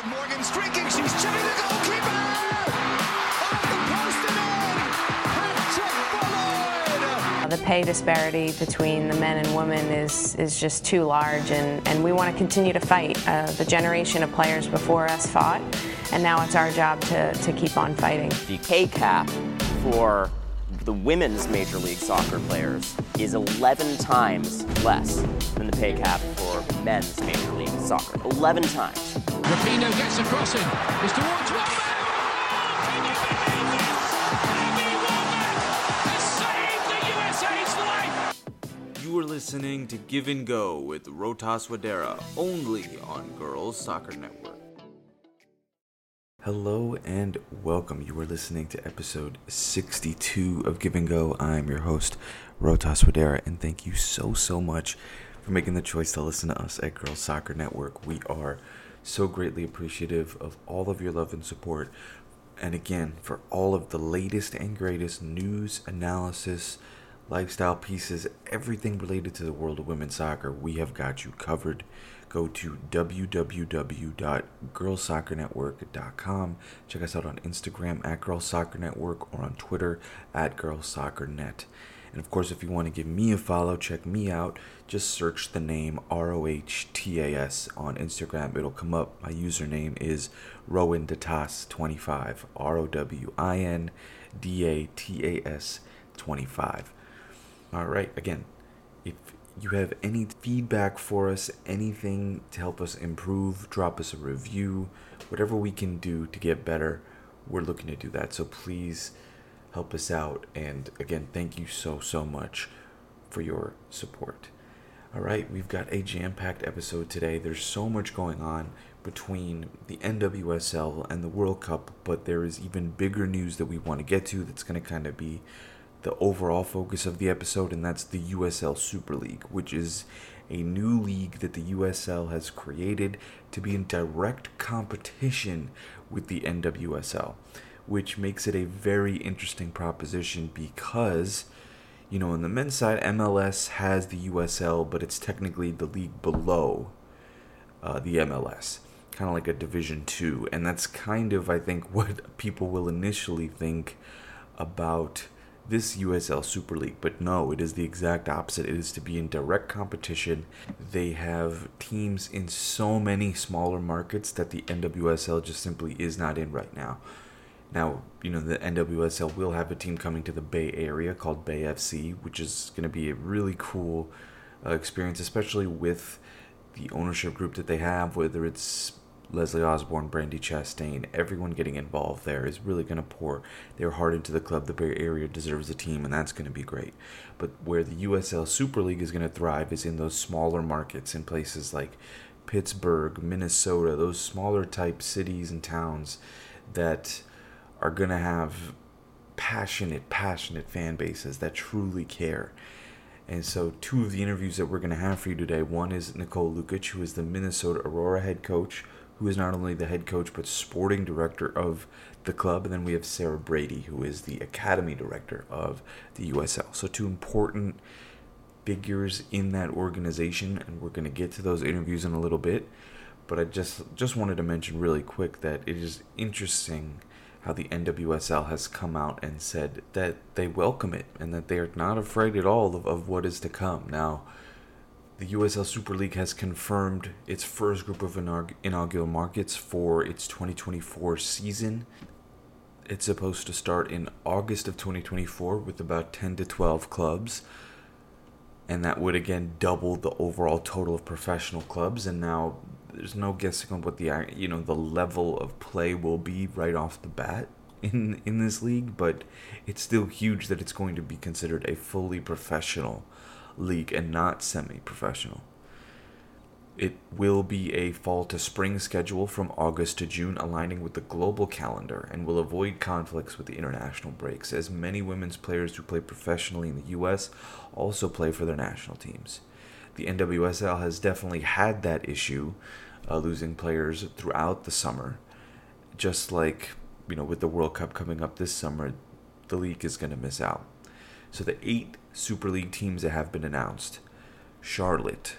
with Morgan streaking. She's chipping the goalkeeper. Off the post and in. Hat trick. The pay disparity between the men and women is, is just too large, and, and we want to continue to fight. Uh, the generation of players before us fought, and now it's our job to, to keep on fighting. The pay cap for the women's Major League Soccer players is 11 times less than the pay cap for men's Major League Soccer. 11 times. Rapinoe gets a crossing. It's towards Wambach. Can you believe this? Abby Wambach has saved the USA's life. You are listening to Give and Go with Rohtas Wadera, only on Girls Soccer Network. Hello and welcome. You are listening to episode 62 of Give and Go. I'm your host, Rohtas Wadera, and thank you so, so much for making the choice to listen to us at Girls Soccer Network. We are so greatly appreciative of all of your love and support. And again, for all of the latest and greatest news, analysis, lifestyle pieces, everything related to the world of women's soccer, we have got you covered. Go to www.girlsoccernetwork.com. Check us out on Instagram at Girls Soccer Network or on Twitter at Girls Soccer Net. And of course, if you want to give me a follow, check me out. Just search the name ROHTAS on Instagram. It'll come up. My username is Rowan Datas25. R O W I N D A T A S 25. All right, again, if you have any feedback for us, anything to help us improve, drop us a review, whatever we can do to get better, we're looking to do that. So please help us out. And again, thank you so, so much for your support. All right, we've got a jam packed episode today. There's so much going on between the NWSL and the World Cup, but there is even bigger news that we want to get to that's going to kind of be the overall focus of the episode, and that's the USL Super League, which is a new league that the USL has created to be in direct competition with the NWSL, which makes it a very interesting proposition because, you know, on the men's side, MLS has the USL, but it's technically the league below uh, the MLS, kind of like a Division Two, and that's kind of, I think, what people will initially think about this USL Super League, but no, it is the exact opposite. It is to be in direct competition. They have teams in so many smaller markets that the NWSL just simply is not in right now. Now, you know, the NWSL will have a team coming to the Bay Area called Bay FC, which is going to be a really cool uh, experience, especially with the ownership group that they have, whether it's Leslie Osborne, Brandy Chastain, everyone getting involved there is really going to pour their heart into the club. The Bay Area deserves a team, and that's going to be great. But where the USL Super League is going to thrive is in those smaller markets in places like Pittsburgh, Minnesota, those smaller type cities and towns that are going to have passionate, passionate fan bases that truly care. And so, two of the interviews that we're going to have for you today one is Nicole Lukic, who is the Minnesota Aurora head coach, who is not only the head coach but sporting director of the club. And then we have Sarah Brady, who is the academy director of the USL. So, two important figures in that organization, and we're going to get to those interviews in a little bit. But I just just wanted to mention really quick that it is interesting how the NWSL has come out and said that they welcome it and that they are not afraid at all of, of what is to come. Now, the USL Super League has confirmed its first group of inaug- inaugural markets for its 2024 season. It's supposed to start in August of 2024 with about 10 to 12 clubs. And that would again double the overall total of professional clubs. And now there's no guessing on what the you know the level of play will be right off the bat in in this league, but it's still huge that it's going to be considered a fully professional league and not semi-professional. It will be a fall to spring schedule from August to June, aligning with the global calendar, and will avoid conflicts with the international breaks, as many women's players who play professionally in the U.S. also play for their national teams. The NWSL has definitely had that issue, uh, losing players throughout the summer. Just like, you know, with the World Cup coming up this summer, the league is going to miss out. So the eight Super League teams that have been announced Charlotte,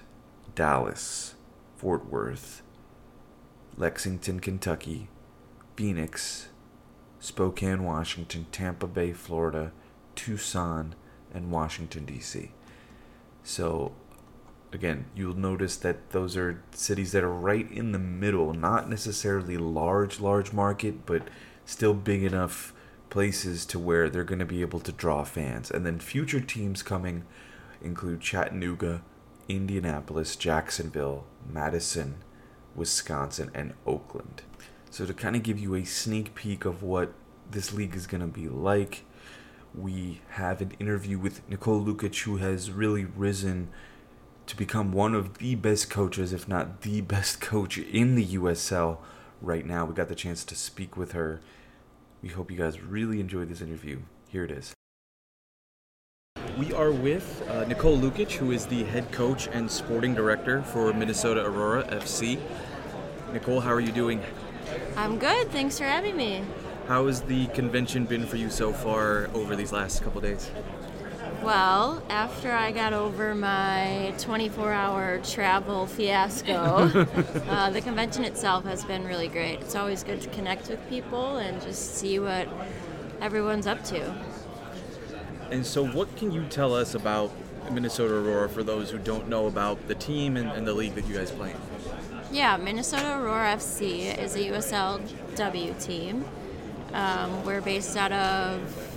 Dallas, Fort Worth, Lexington, Kentucky, Phoenix, Spokane, Washington, Tampa Bay, Florida, Tucson, and Washington, D.C. So, again, you'll notice that those are cities that are right in the middle, not necessarily large, large market, but still big enough places to where they're going to be able to draw fans. And then future teams coming include Chattanooga, Indianapolis, Jacksonville, Madison, Wisconsin, and Oakland. So, to kind of give you a sneak peek of what this league is going to be like, we have an interview with Nicole Lukic, who has really risen to become one of the best coaches, if not the best coach in the USL right now. We got the chance to speak with her. We hope you guys really enjoyed this interview. Here it is. We are with uh, Nicole Lukic, who is the head coach and sporting director for Minnesota Aurora FC. Nicole, how are you doing? I'm good. Thanks for having me. How has the convention been for you so far over these last couple days? Well, after I got over my 24 hour travel fiasco, uh, the convention itself has been really great. It's always good to connect with people and just see what everyone's up to. And so, what can you tell us about Minnesota Aurora for those who don't know about the team and, and the league that you guys play in? Yeah, Minnesota Aurora FC is a USLW team. Um, we're based out of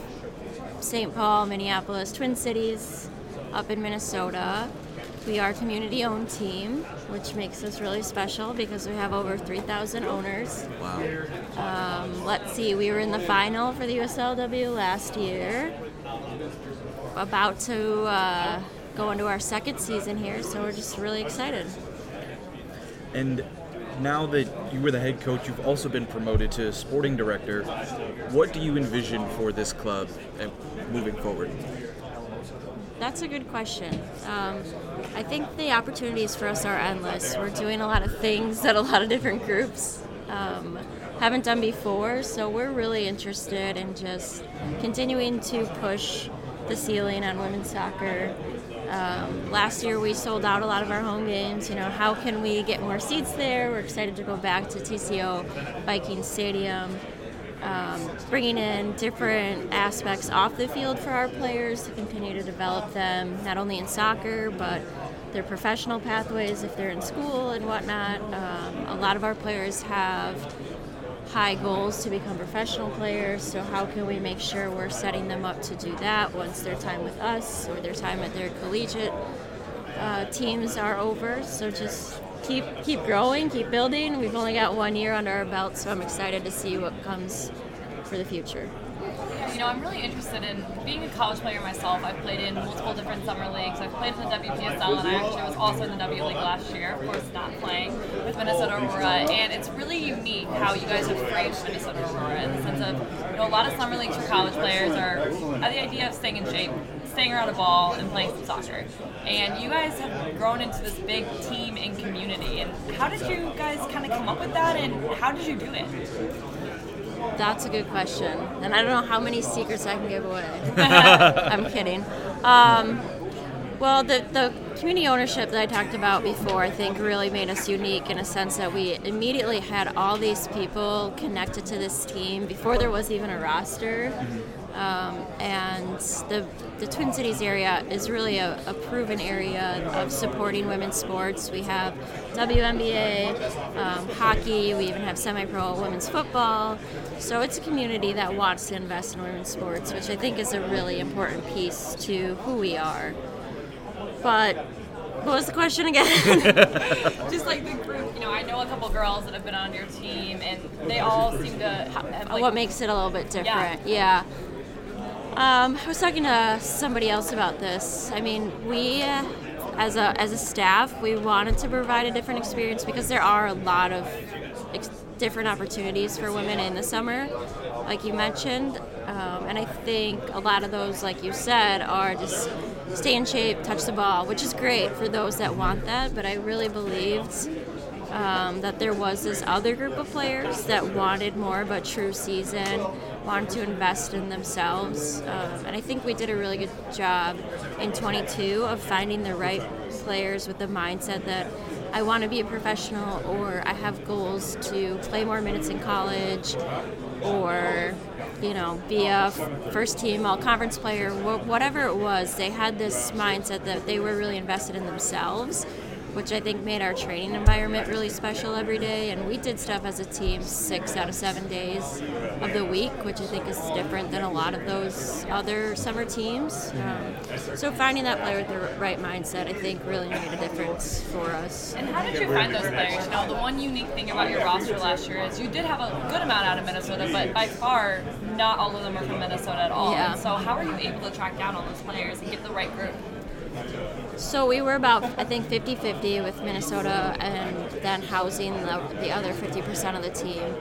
St. Paul, Minneapolis, Twin Cities, up in Minnesota. We are a community owned team, which makes us really special because we have over 3,000 owners. Wow. Um, let's see, we were in the final for the USLW last year. About to uh, go into our second season here, so we're just really excited. And now that you were the head coach, you've also been promoted to sporting director. What do you envision for this club and moving forward? That's a good question. Um, I think the opportunities for us are endless. We're doing a lot of things that a lot of different groups um, haven't done before, so we're really interested in just continuing to push the ceiling on women's soccer. Um, last year we sold out a lot of our home games. You know, how can we get more seats there? We're excited to go back to TCO Viking Stadium. Um, bringing in different aspects off the field for our players to continue to develop them, not only in soccer, but their professional pathways if they're in school and whatnot. Um, a lot of our players have high goals to become professional players, so how can we make sure we're setting them up to do that once their time with us or their time at their collegiate uh, teams are over? So just keep keep growing, keep building. We've only got one year under our belt, so I'm excited to see what comes for the future. You know, I'm really interested in being a college player myself. I've played in multiple different summer leagues. I've played in the WPSL, and I actually was also in the W League last year. Of course, not playing with Minnesota Aurora, and it's really unique how you guys have framed Minnesota Aurora in the sense of, you know, a lot of summer leagues for college players are the idea of staying in shape, staying around a ball, and playing some soccer. And you guys have grown into this big team and community. And how did you guys kind of come up with that, and how did you do it? That's a good question, and I don't know how many secrets I can give away. I'm kidding. Um, well, the, the community ownership that I talked about before, I think, really made us unique in a sense that we immediately had all these people connected to this team before there was even a roster. Um, and the, the Twin Cities area is really a, a proven area of supporting women's sports. We have WNBA, um, hockey, we even have semi pro women's football. So it's a community that wants to invest in women's sports, which I think is a really important piece to who we are. But what was the question again? Just like the group, you know, I know a couple girls that have been on your team, and they all seem to have, have like, what makes it a little bit different? Yeah. Um, I was talking to somebody else about this. I mean, we, as a as a staff, we wanted to provide a different experience because there are a lot of ex- different opportunities for women in the summer, like you mentioned. Um, and I think a lot of those, like you said, are just stay in shape, touch the ball, which is great for those that want that. But I really believed um, that there was this other group of players that wanted more of a true season, wanted to invest in themselves. Um, and I think we did a really good job in 22 of finding the right players with the mindset that I want to be a professional or I have goals to play more minutes in college or you know be a first team all conference player whatever it was they had this mindset that they were really invested in themselves which I think made our training environment really special every day. And we did stuff as a team six out of seven days of the week, which I think is different than a lot of those other summer teams. Um, so finding that player with the right mindset, I think, really made a difference for us. And how did you find those players? You know, the one unique thing about your roster last year is you did have a good amount out of Minnesota, but by far, not all of them are from Minnesota at all. Yeah. And so, how are you able to track down all those players and get the right group? So we were about, I think, 50 50 with Minnesota and then housing the, the other 50% of the team.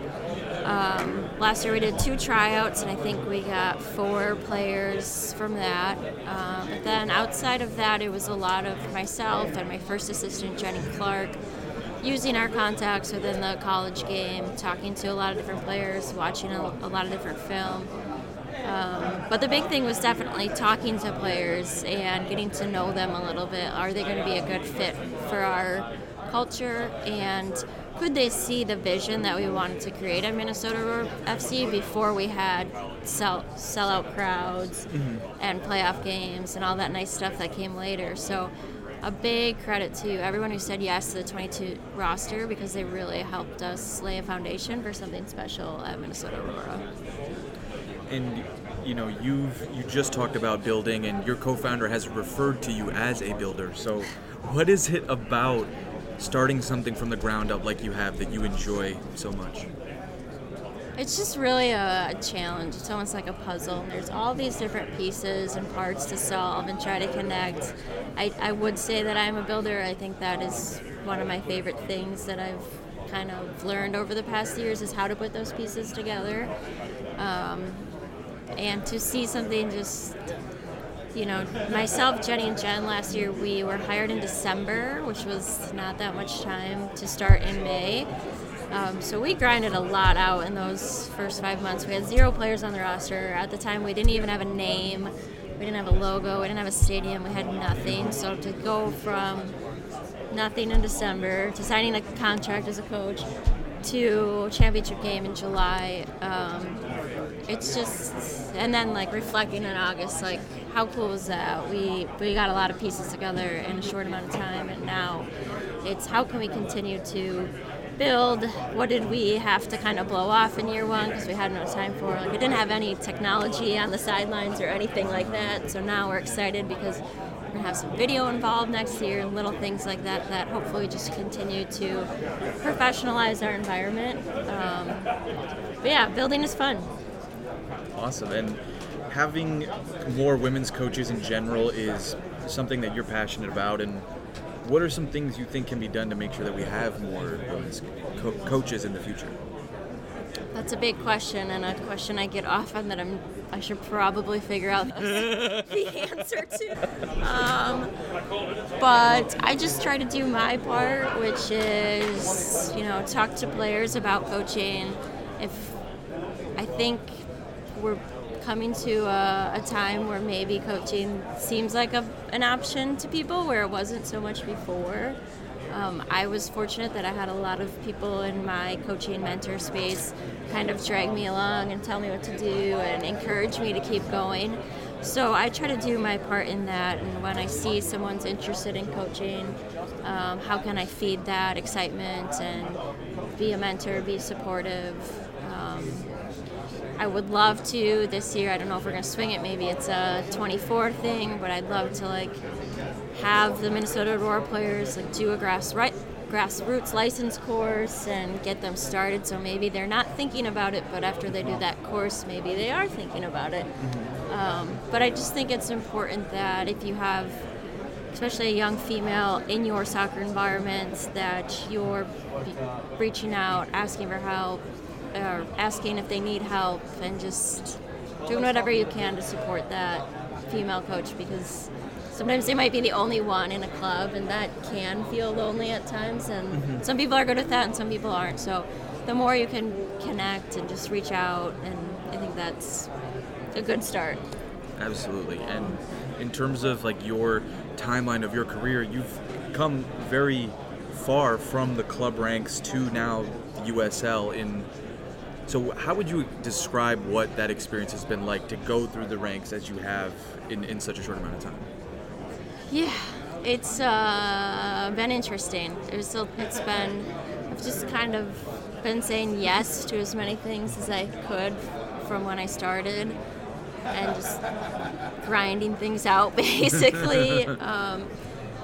Um, last year we did two tryouts, and I think we got four players from that. Uh, but then outside of that, it was a lot of myself and my first assistant, Jenny Clark, using our contacts within the college game, talking to a lot of different players, watching a, a lot of different film. Um, but the big thing was definitely talking to players and getting to know them a little bit. Are they going to be a good fit for our culture? And could they see the vision that we wanted to create at Minnesota Aurora FC before we had sell sellout crowds and playoff games and all that nice stuff that came later? So. A big credit to everyone who said yes to the 22 roster because they really helped us lay a foundation for something special at Minnesota Aurora. And you know, you've you just talked about building, and your co-founder has referred to you as a builder. So, what is it about starting something from the ground up like you have that you enjoy so much? It's just really a, challenge. It's almost like a puzzle. There's all these different pieces and parts to solve and try to connect. I, I would say that I'm a builder. I think that is one of my favorite things that I've kind of learned over the past years is how to put those pieces together. Um, and to see something just you know, myself, Jenny, and Jen last year, we were hired in December, which was not that much time to start in May. Um, so we grinded a lot out in those first five months. We had zero players on the roster. At the time, we didn't even have a name, we didn't have a logo, we didn't have a stadium, we had nothing. So to go from nothing in December to signing a contract as a coach to championship game in July. Um, it's just, and then like reflecting in August, like how cool was that? We we got a lot of pieces together in a short amount of time, and now it's how can we continue to build? What did we have to kind of blow off in year one because we had no time for? Like we didn't have any technology on the sidelines or anything like that. So now we're excited because we're gonna have some video involved next year and little things like that that hopefully just continue to professionalize our environment. Um, but yeah, building is fun. Awesome. And having more women's coaches in general is something that you're passionate about. And what are some things you think can be done to make sure that we have more women's co- coaches in the future? That's a big question and a question I get often that I'm I should probably figure out the answer to. Um, but I just try to do my part, which is you know talk to players about coaching. If I think we're coming to a, a time where maybe coaching seems like a, an option to people where it wasn't so much before. Um, I was fortunate that I had a lot of people in my coaching mentor space kind of drag me along and tell me what to do and encourage me to keep going. So I try to do my part in that, and when I see someone's interested in coaching, um, how can I feed that excitement and be a mentor, be supportive? Um, I would love to this year. I don't know if we're gonna swing it. Maybe it's a 24 thing, but I'd love to like have the Minnesota Aurora players like do a grass right grassroots license course and get them started. So maybe they're not thinking about it, but after they do that course, maybe they are thinking about it. Um, but I just think it's important that if you have especially a young female in your soccer environment that you're reaching out asking for help or asking if they need help and just doing whatever you can to support that female coach because sometimes they might be the only one in a club and that can feel lonely at times and mm-hmm. some people are good with that and some people aren't. So the more you can connect and just reach out and i think that's a good start. Absolutely. And in terms of like your timeline of your career, you've come very far from the club ranks to now USL in so how would you describe what that experience has been like to go through the ranks as you have in, in such a short amount of time? Yeah, it's uh, been interesting. It was, it's been, I've just kind of been saying yes to as many things as I could from when I started and just grinding things out basically. um,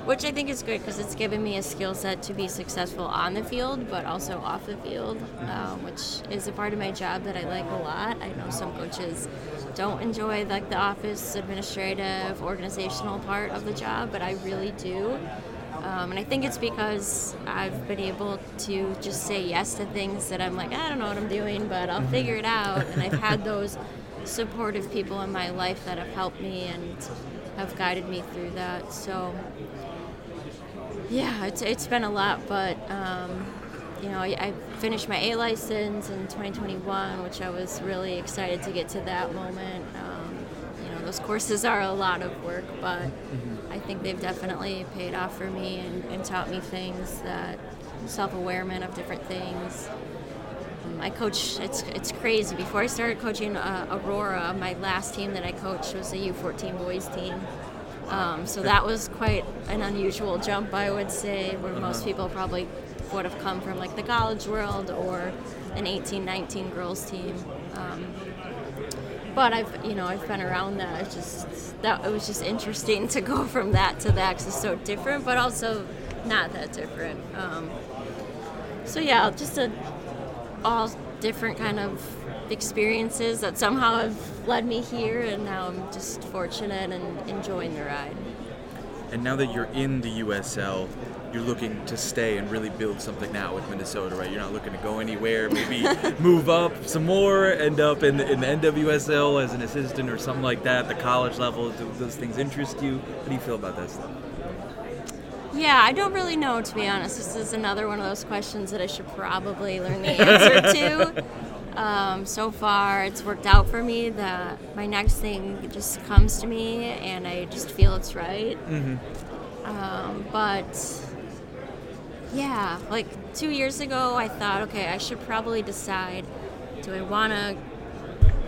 which I think is good because it's given me a skill set to be successful on the field, but also off the field, um, which is a part of my job that I like a lot. I know some coaches don't enjoy like the office administrative organizational part of the job, but I really do. Um, and I think it's because I've been able to just say yes to things that I'm like, I don't know what I'm doing, but I'll figure it out. And I've had those supportive people in my life that have helped me and have guided me through that. So yeah, it's, it's been a lot, but um, you know, I, I, finished my A license in 2021, which I was really excited to get to that moment. Um, you know, those courses are a lot of work, but mm-hmm. I think they've definitely paid off for me and, and taught me things that self-awareness of different things. Um, I coach. It's it's crazy. Before I started coaching uh, Aurora, my last team that I coached was a U14 boys team. Um, so that was quite an unusual jump, I would say, where most uh-huh. people probably would have come from like the college world or an 18, 19 girls team. Um, but I've, you know, I've been around that. It's just that it was just interesting to go from that to that because it's so different, but also not that different. Um, so yeah, just a all different kind of experiences that somehow have led me here, and now I'm just fortunate and enjoying the ride. And now that you're in the USL, you're looking to stay and really build something now with Minnesota, right? You're not looking to go anywhere, maybe move up some more, end up in the, in the NWSL as an assistant or something like that, at the college level. Do those things interest you? How do you feel about that stuff? Yeah, I don't really know, to be honest. This is another one of those questions that I should probably learn the answer to. Um, so far, it's worked out for me that my next thing just comes to me and I just feel it's right. Mm-hmm. Um, but yeah, like two years ago, I thought, okay, I should probably decide do I want to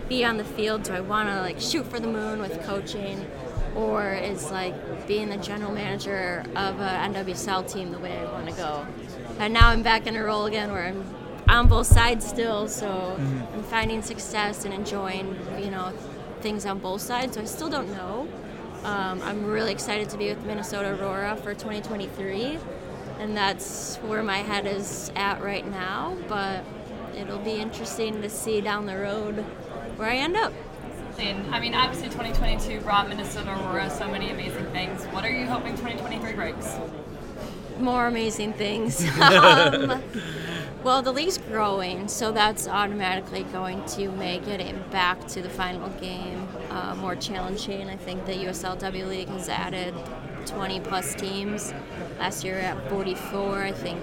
be on the field? Do I want to like shoot for the moon with coaching? Or is like being the general manager of a NWSL team the way I want to go? And now I'm back in a role again where I'm on both sides still, so mm-hmm. I'm finding success and enjoying, you know, things on both sides. So I still don't know. Um, I'm really excited to be with Minnesota Aurora for 2023, and that's where my head is at right now. But it'll be interesting to see down the road where I end up. I mean, obviously, 2022 brought Minnesota Aurora so many amazing things. What are you hoping 2023 brings? More amazing things. um, well, the league's growing, so that's automatically going to make it back to the final game uh, more challenging. I think the USLW League has added 20 plus teams. Last year at 44, I think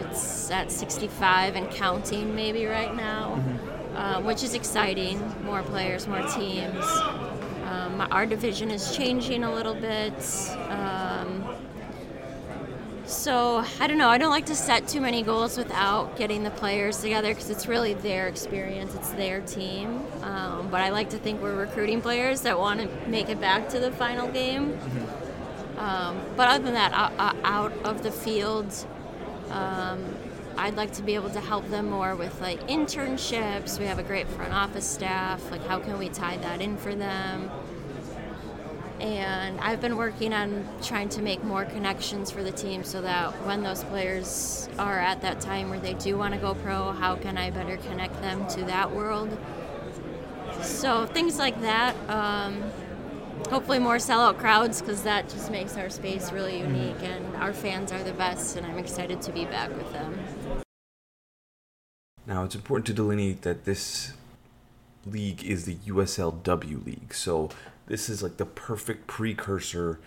it's at 65 and counting maybe right now, mm-hmm. Uh, which is exciting. More players, more teams. Um, our division is changing a little bit. Um, so I don't know. I don't like to set too many goals without getting the players together because it's really their experience, it's their team. Um, but I like to think we're recruiting players that want to make it back to the final game. Mm-hmm. Um, but other than that, out, out of the field, um, I'd like to be able to help them more with like internships. We have a great front office staff. Like, how can we tie that in for them? and I've been working on trying to make more connections for the team so that when those players are at that time where they do want to go pro, how can I better connect them to that world? So things like that. Um, hopefully more sellout crowds because that just makes our space really mm-hmm. unique and our fans are the best and I'm excited to be back with them. Now it's important to delineate that this league is the USLW league. So this is like the perfect precursor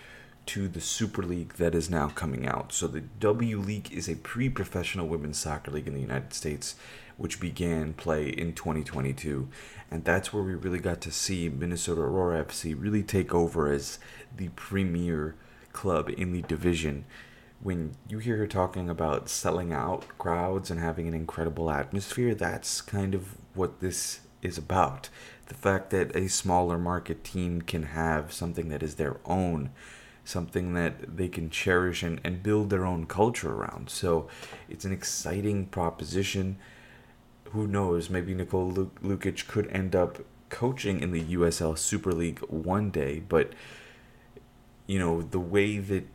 to the Super League that is now coming out. So the W League is a pre-professional women's soccer league in the United States which began play in 2022 and that's where we really got to see Minnesota Aurora FC really take over as the premier club in the division when you hear her talking about selling out crowds and having an incredible atmosphere, that's kind of what this is about. The fact that a smaller market team can have something that is their own, something that they can cherish and, and build their own culture around. So it's an exciting proposition. Who knows? Maybe Nicole Lukic could end up coaching in the USL Super League one day, but you know, the way that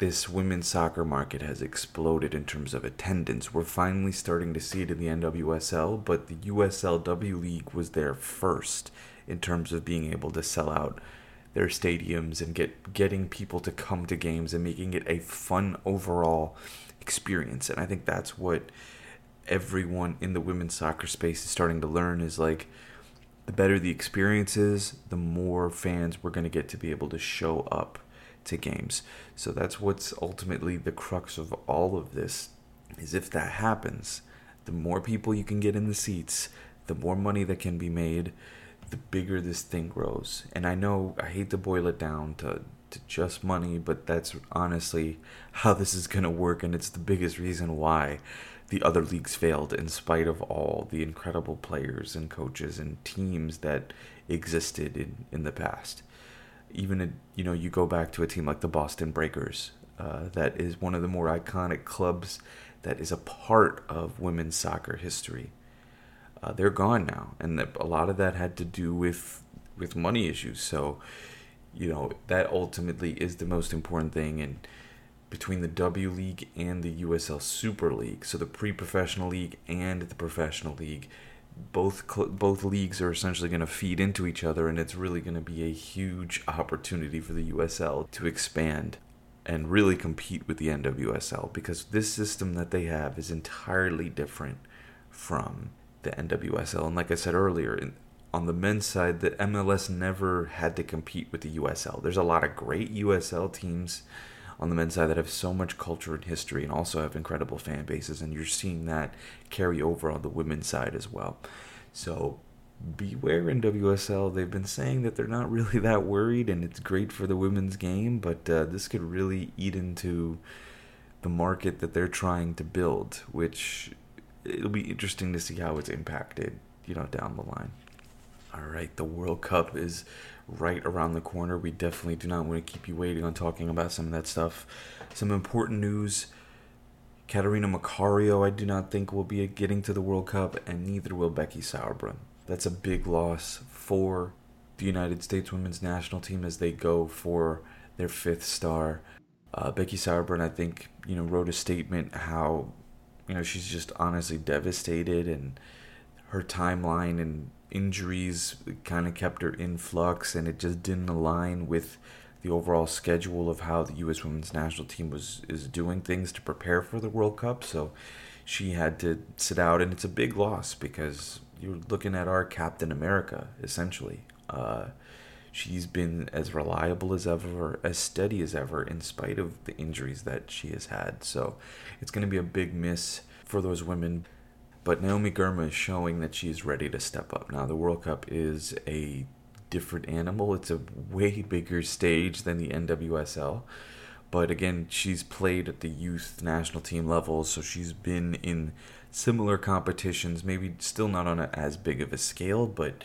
this women's soccer market has exploded in terms of attendance. We're finally starting to see it in the NWSL, but the USLW League was there first in terms of being able to sell out their stadiums and get getting people to come to games and making it a fun overall experience. And I think that's what everyone in the women's soccer space is starting to learn is like the better the experience is, the more fans we're going to get to be able to show up to games. So that's what's ultimately the crux of all of this is if that happens, the more people you can get in the seats, the more money that can be made, the bigger this thing grows. And I know I hate to boil it down to to just money, but that's honestly how this is going to work and it's the biggest reason why the other leagues failed in spite of all the incredible players and coaches and teams that existed in, in the past even a, you know you go back to a team like the Boston Breakers, uh, that is one of the more iconic clubs that is a part of women's soccer history. Uh, they're gone now, and a lot of that had to do with with money issues. So, you know that ultimately is the most important thing. And between the W League and the USL Super League, so the pre-professional league and the professional league, both both leagues are essentially going to feed into each other, and it's really going to be a huge opportunity for the USL to expand and really compete with the NWSL because this system that they have is entirely different from the NWSL. And like I said earlier, on the men's side, the MLS never had to compete with the USL. There's a lot of great USL teams on the men's side that have so much culture and history and also have incredible fan bases, and you're seeing that carry over on the women's side as well. So beware NWSL. They've been saying that they're not really that worried, and it's great for the women's game, but uh, this could really eat into the market that they're trying to build, which it'll be interesting to see how it's impacted, you know, down the line. All right, the World Cup is right around the corner. We definitely do not want to keep you waiting on talking about some of that stuff. Some important news. Catarina Macario, I do not think will be getting to the World Cup, and neither will Becky Sauerbrunn. That's a big loss for the United States women's national team as they go for their fifth star. Uh, Becky Sauerbrunn, I think, you know, wrote a statement how, you know, she's just honestly devastated, and her timeline and injuries kind of kept her in flux, and it just didn't align with the overall schedule of how the U.S. Women's National Team was is doing things to prepare for the World Cup. So she had to sit out, and it's a big loss because you're looking at our Captain America essentially. Uh, she's been as reliable as ever, as steady as ever, in spite of the injuries that she has had. So it's going to be a big miss for those women. But Naomi Girma is showing that she's ready to step up. Now, the World Cup is a different animal, it's a way bigger stage than the NWSL. But again, she's played at the youth national team level, so she's been in similar competitions, maybe still not on a, as big of a scale, but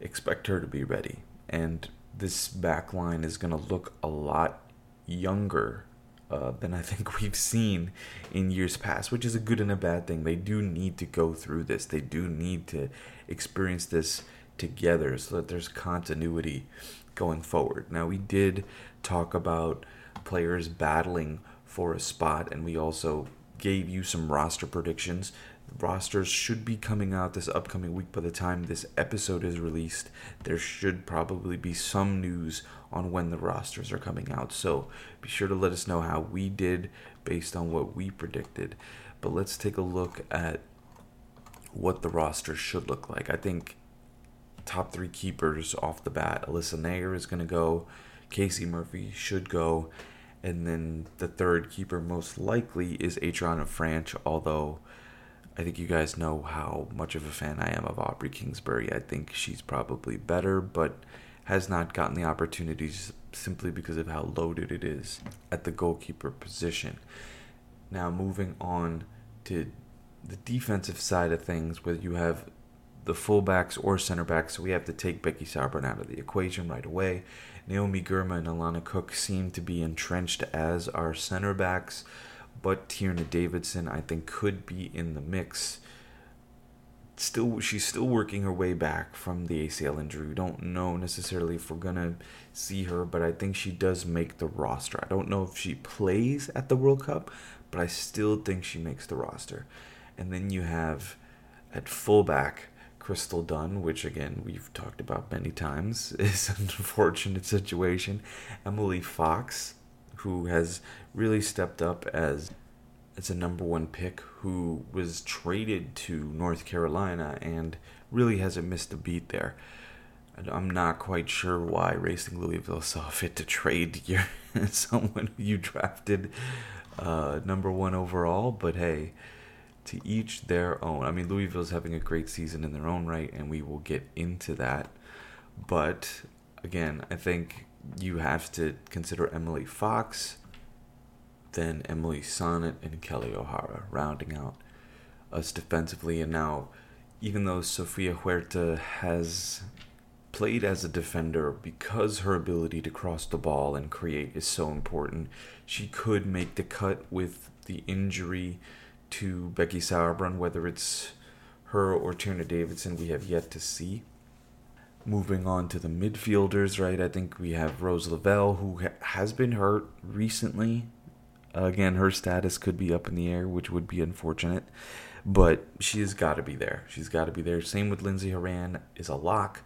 expect her to be ready. And this back line is going to look a lot younger uh, than I think we've seen in years past, which is a good and a bad thing. They do need to go through this, they do need to experience this together so that there's continuity going forward. Now, we did talk about players battling for a spot, and we also gave you some roster predictions. Rosters should be coming out this upcoming week by the time this episode is released. There should probably be some news on when the rosters are coming out. So be sure to let us know how we did based on what we predicted. But let's take a look at what the roster should look like. I think top three keepers off the bat Alyssa Naeher is going to go, Casey Murphy should go, and then the third keeper most likely is Adrianna Franch, although. I think you guys know how much of a fan I am of Aubrey Kingsbury. I think she's probably better, but has not gotten the opportunities simply because of how loaded it is at the goalkeeper position. Now, moving on to the defensive side of things, where you have the fullbacks or center backs, so we have to take Becky Sauerbrunn out of the equation right away. Naomi Girma and Alana Cook seem to be entrenched as our center backs, but Tierna Davidson, I think, could be in the mix. Still, she's still working her way back from the ACL injury. We don't know necessarily if we're gonna see her, but I think she does make the roster. I don't know if she plays at the World Cup, but I still think she makes the roster. And then you have at fullback Crystal Dunn, which again we've talked about many times, is an unfortunate situation. Emily Fox, who has really stepped up as as a number one pick, who was traded to North Carolina and really hasn't missed a beat there. I'm not quite sure why Racing Louisville saw fit to trade your someone you drafted uh, number one overall, but hey, to each their own. I mean, Louisville's having a great season in their own right, and we will get into that. But again, I think you have to consider Emily Fox, then Emily Sonnett, and Kelly O'Hara rounding out us defensively. And now, even though Sofia Huerta has played as a defender because her ability to cross the ball and create is so important, she could make the cut with the injury to Becky Sauerbrunn, whether it's her or Tierna Davidson, we have yet to see. Moving on to the midfielders, right? I think we have Rose Lavelle, who ha- has been hurt recently. Again, her status could be up in the air, which would be unfortunate, but she's got to be there. She's got to be there. Same with Lindsey Horan is a lock.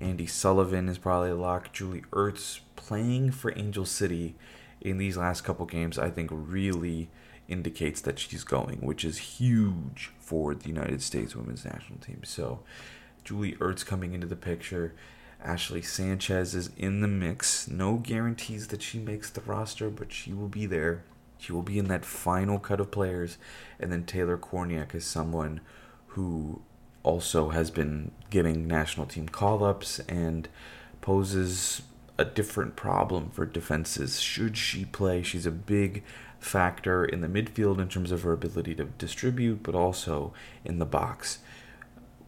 Andi Sullivan is probably a lock. Julie Ertz playing for Angel City in these last couple games, I think really indicates that she's going, which is huge for the United States women's national team. So, Julie Ertz coming into the picture. Ashley Sanchez is in the mix. No guarantees that she makes the roster, but she will be there. She will be in that final cut of players. And then Taylor Kornieck is someone who also has been getting national team call ups and poses a different problem for defenses. Should she play? She's a big factor in the midfield in terms of her ability to distribute, but also in the box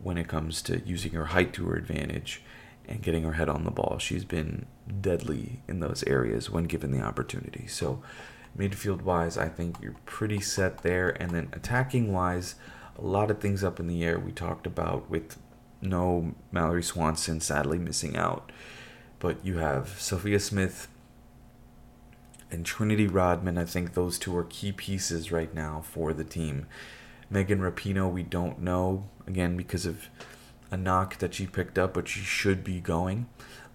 when it comes to using her height to her advantage and getting her head on the ball. She's been deadly in those areas when given the opportunity. So, midfield wise, I think you're pretty set there. And then attacking wise, a lot of things up in the air we talked about with no Mallory Swanson sadly missing out. But you have Sophia Smith and Trinity Rodman. I think those two are key pieces right now for the team. Megan Rapinoe, we don't know, again, because of a knock that she picked up, but she should be going.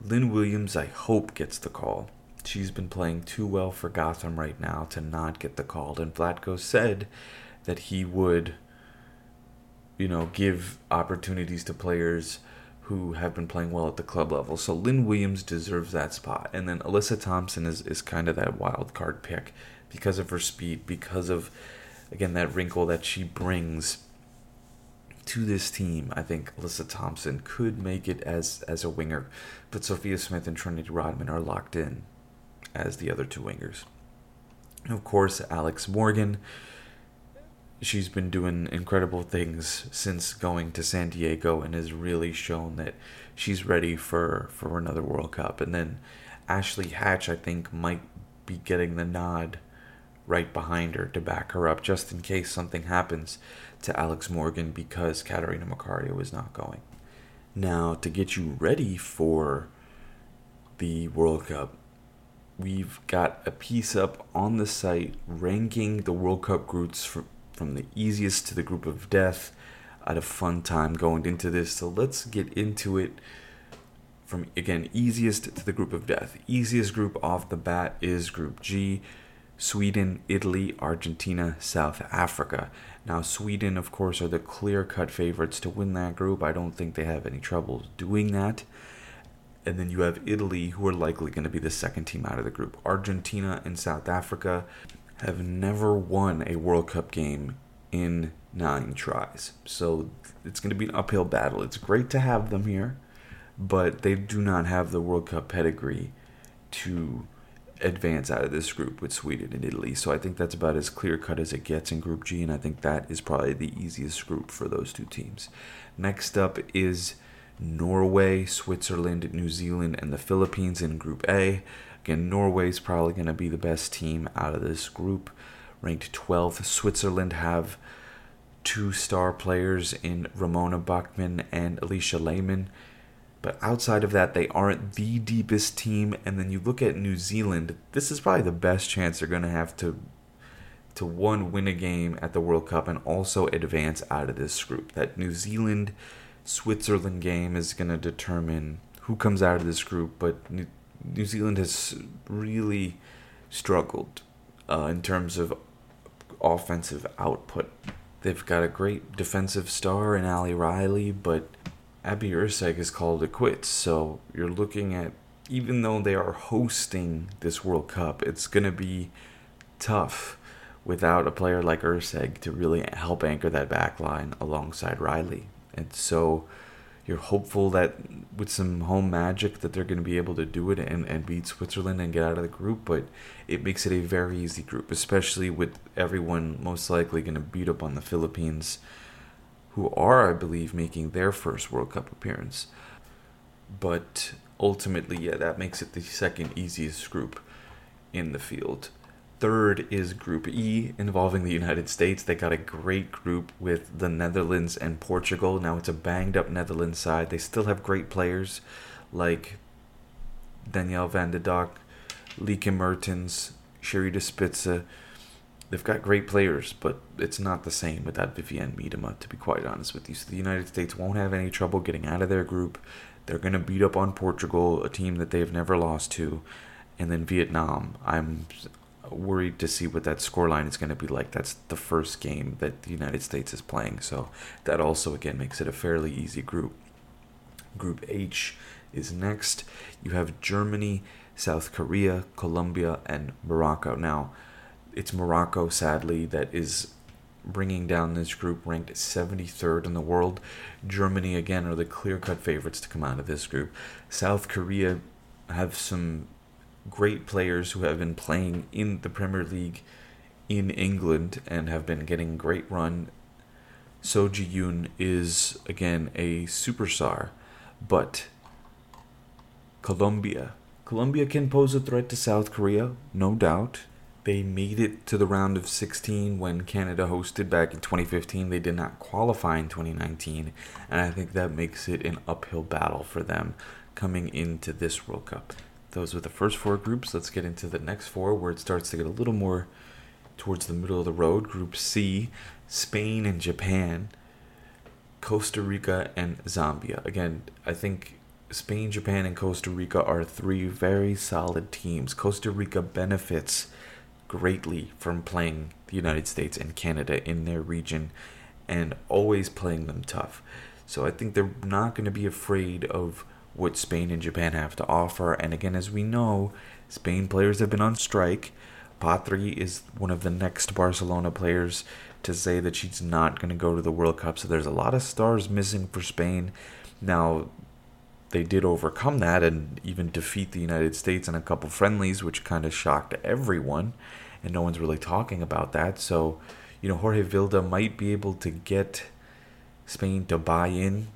Lynn Williams, I hope, gets the call. She's been playing too well for Gotham right now to not get the call. And Vlatko said that he would, you know, give opportunities to players who have been playing well at the club level. So Lynn Williams deserves that spot. And then Alyssa Thompson is, is kind of that wild card pick because of her speed, because of, again, that wrinkle that she brings to this team. I think Alyssa Thompson could make it as, as a winger, but Sophia Smith and Trinity Rodman are locked in as the other two wingers. Of course, Alex Morgan she's been doing incredible things since going to San Diego and has really shown that she's ready for, for another World Cup. And then Ashley Hatch, I think, might be getting the nod right behind her to back her up just in case something happens to Alex Morgan because Catarina Macario is not going. Now, to get you ready for the World Cup, we've got a piece up on the site ranking the World Cup groups for, from the easiest to the group of death. I had a fun time going into this, so let's get into it from again easiest to the group of death. Easiest group off the bat is Group G. Sweden, Italy, Argentina, South Africa. Now, Sweden, of course, are the clear cut favorites to win that group. I don't think they have any trouble doing that. And then you have Italy, who are likely going to be the second team out of the group. Argentina and South Africa have never won a World Cup game in nine tries. So it's going to be an uphill battle. It's great to have them here, but they do not have the World Cup pedigree to advance out of this group with Sweden and Italy. So I think that's about as clear cut as it gets in Group G, and I think that is probably the easiest group for those two teams. Next up is Norway, Switzerland, New Zealand, and the Philippines in Group A. Again, Norway's probably going to be the best team out of this group, ranked 12th. Switzerland have two star players in Ramona Bachmann and Alisha Lehmann. But outside of that, they aren't the deepest team. And then you look at New Zealand, this is probably the best chance they're going to have to to one win a game at the World Cup and also advance out of this group. That New Zealand Switzerland game is going to determine who comes out of this group, but New, Zealand has really struggled uh, in terms of offensive output. They've got a great defensive star in Ali Riley, but Abby Erceg has called it quits. So you're looking at, even though they are hosting this World Cup, it's going to be tough without a player like Erceg to really help anchor that back line alongside Riley. And so you're hopeful that with some home magic that they're going to be able to do it and, and beat Switzerland and get out of the group, but it makes it a very easy group, especially with everyone most likely going to beat up on the Philippines, who are, I believe, making their first World Cup appearance. But ultimately, yeah, that makes it the second easiest group in the field. Third is Group E involving the United States. They got a great group with the Netherlands and Portugal. Now it's a banged up Netherlands side. They still have great players like Danielle van de Donk, Lieke Martens, Sherida Spitse. They've got great players, but it's not the same without Vivianne Miedema, to be quite honest with you. So the United States won't have any trouble getting out of their group. They're going to beat up on Portugal, a team that they've never lost to. And then Vietnam. I'm worried to see what that scoreline is going to be like. That's the first game that the United States is playing, so that also again makes it a fairly easy group. Group H is next. You have Germany, South Korea, Colombia, and Morocco. Now, it's Morocco, sadly, that is bringing down this group, ranked 73rd in the world. Germany, again, are the clear cut favorites to come out of this group. South Korea have some great players who have been playing in the Premier League in England and have been getting great run. So Ji Yoon is again a superstar, but Colombia. Colombia can pose a threat to South Korea, no doubt. They made it to the round of 16 when Canada hosted back in 2015. They did not qualify in 2019, and I think that makes it an uphill battle for them coming into this World Cup. Those were the first four groups. Let's get into the next four where it starts to get a little more towards the middle of the road. Group C, Spain and Japan, Costa Rica and Zambia. Again, I think Spain, Japan, and Costa Rica are three very solid teams. Costa Rica benefits greatly from playing the United States and Canada in their region and always playing them tough. So I think they're not going to be afraid of what Spain and Japan have to offer. And again, as we know, Spain players have been on strike. Patri is one of the next Barcelona players to say that she's not going to go to the World Cup. So there's a lot of stars missing for Spain. Now, they did overcome that and even defeat the United States in a couple friendlies, which kind of shocked everyone. And no one's really talking about that. So, you know, Jorge Vilda might be able to get Spain to buy in